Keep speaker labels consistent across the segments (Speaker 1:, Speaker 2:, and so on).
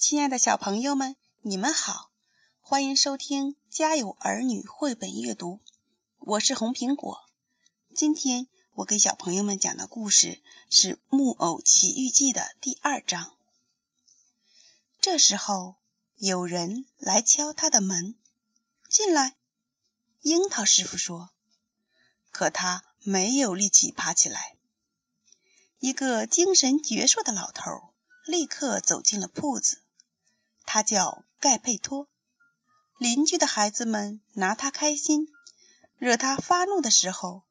Speaker 1: 亲爱的小朋友们，你们好，欢迎收听《家有儿女》绘本阅读。我是红苹果。今天我给小朋友们讲的故事是《木偶奇遇记》的第二章。这时候，有人来敲他的门，进来。樱桃师傅说：“可他没有力气爬起来。”一个精神矍铄的老头立刻走进了铺子。他叫盖佩托。邻居的孩子们拿他开心，惹他发怒的时候，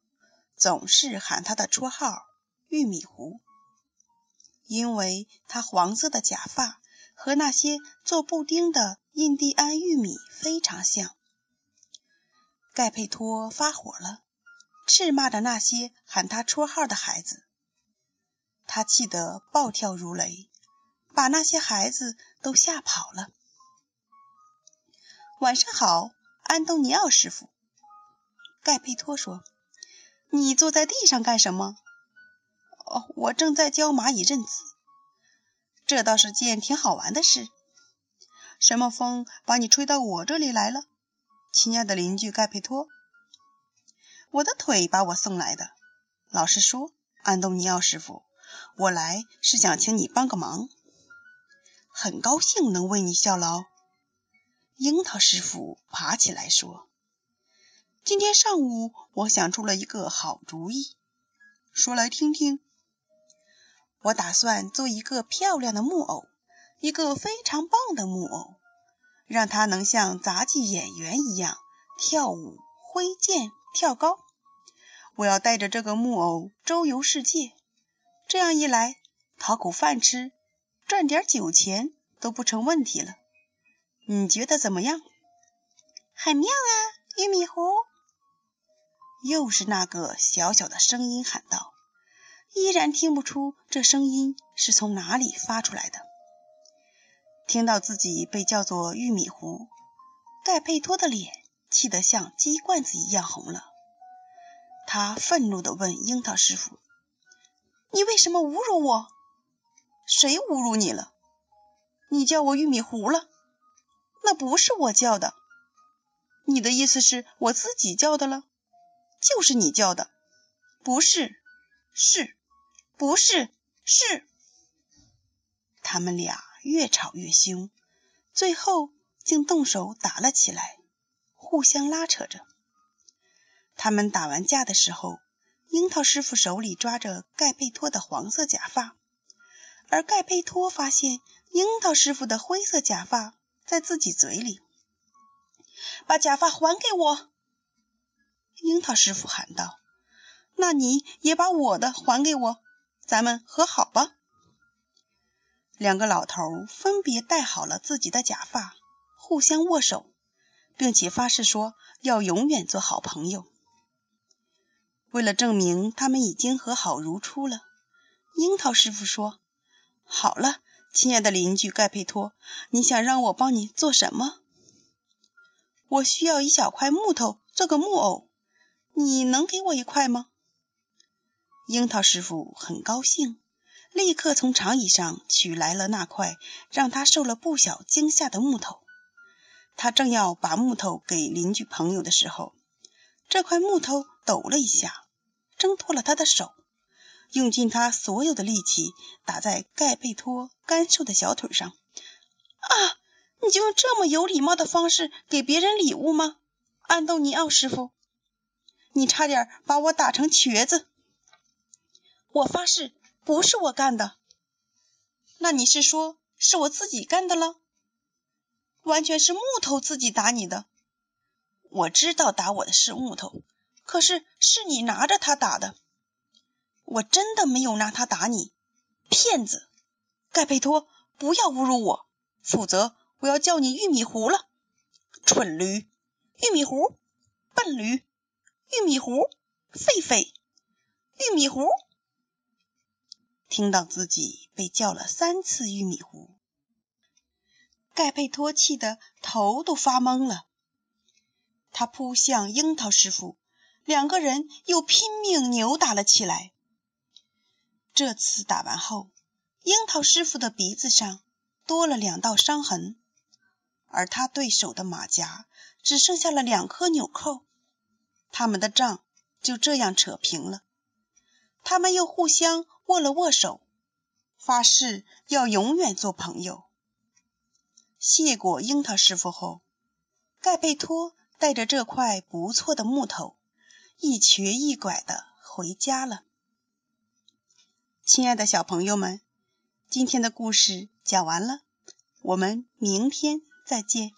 Speaker 1: 总是喊他的绰号“玉米糊”，因为他黄色的假发和那些做布丁的印第安玉米非常像。盖佩托发火了，斥骂着那些喊他绰号的孩子。他气得暴跳如雷，把那些孩子都吓跑了。晚上好，安东尼奥师傅。盖佩托说：“你坐在地上干什么？”“哦，我正在教蚂蚁认字。”“这倒是件挺好玩的事。”“什么风把你吹到我这里来了，亲爱的邻居盖佩托？”“我的腿把我送来的。”“老实说，安东尼奥师傅。”我来是想请你帮个忙，很高兴能为你效劳。樱桃师傅爬起来说：“今天上午我想出了一个好主意，说来听听。我打算做一个漂亮的木偶，一个非常棒的木偶，让它能像杂技演员一样跳舞、挥剑、跳高。我要带着这个木偶周游世界。”这样一来，讨口饭吃，赚点酒钱都不成问题了。你觉得怎么样？
Speaker 2: 很妙啊，玉米糊！
Speaker 1: 又是那个小小的声音喊道，依然听不出这声音是从哪里发出来的。听到自己被叫做玉米糊，盖佩托的脸气得像鸡冠子一样红了。他愤怒地问樱桃师傅。你为什么侮辱我？谁侮辱你了？你叫我玉米糊了？那不是我叫的。你的意思是我自己叫的了？就是你叫的。不是，是，不是，是。他们俩越吵越凶，最后竟动手打了起来，互相拉扯着。他们打完架的时候。樱桃师傅手里抓着盖贝托的黄色假发，而盖佩托发现樱桃师傅的灰色假发在自己嘴里。把假发还给我！樱桃师傅喊道。那你也把我的还给我，咱们和好吧。两个老头分别戴好了自己的假发，互相握手，并且发誓说要永远做好朋友。为了证明他们已经和好如初了，樱桃师傅说：“好了，亲爱的邻居盖佩托，你想让我帮你做什么？我需要一小块木头做个木偶，你能给我一块吗？”樱桃师傅很高兴，立刻从长椅上取来了那块让他受了不小惊吓的木头。他正要把木头给邻居朋友的时候，这块木头抖了一下，挣脱了他的手，用尽他所有的力气打在盖贝托干瘦的小腿上。啊！你就用这么有礼貌的方式给别人礼物吗，安东尼奥师傅？你差点把我打成瘸子！我发誓，不是我干的。那你是说是我自己干的了？完全是木头自己打你的。我知道打我的是木头，可是是你拿着它打的。我真的没有拿他打你，骗子！盖佩托，不要侮辱我，否则我要叫你玉米糊了。蠢驴，玉米糊，笨驴，玉米糊，狒狒，玉米糊。听到自己被叫了三次玉米糊，盖佩托气得头都发懵了。他扑向樱桃师傅，两个人又拼命扭打了起来。这次打完后，樱桃师傅的鼻子上多了两道伤痕，而他对手的马甲只剩下了两颗纽扣。他们的账就这样扯平了。他们又互相握了握手，发誓要永远做朋友。谢过樱桃师傅后，盖贝托带着这块不错的木头，一瘸一拐的回家了。亲爱的小朋友们，今天的故事讲完了，我们明天再见。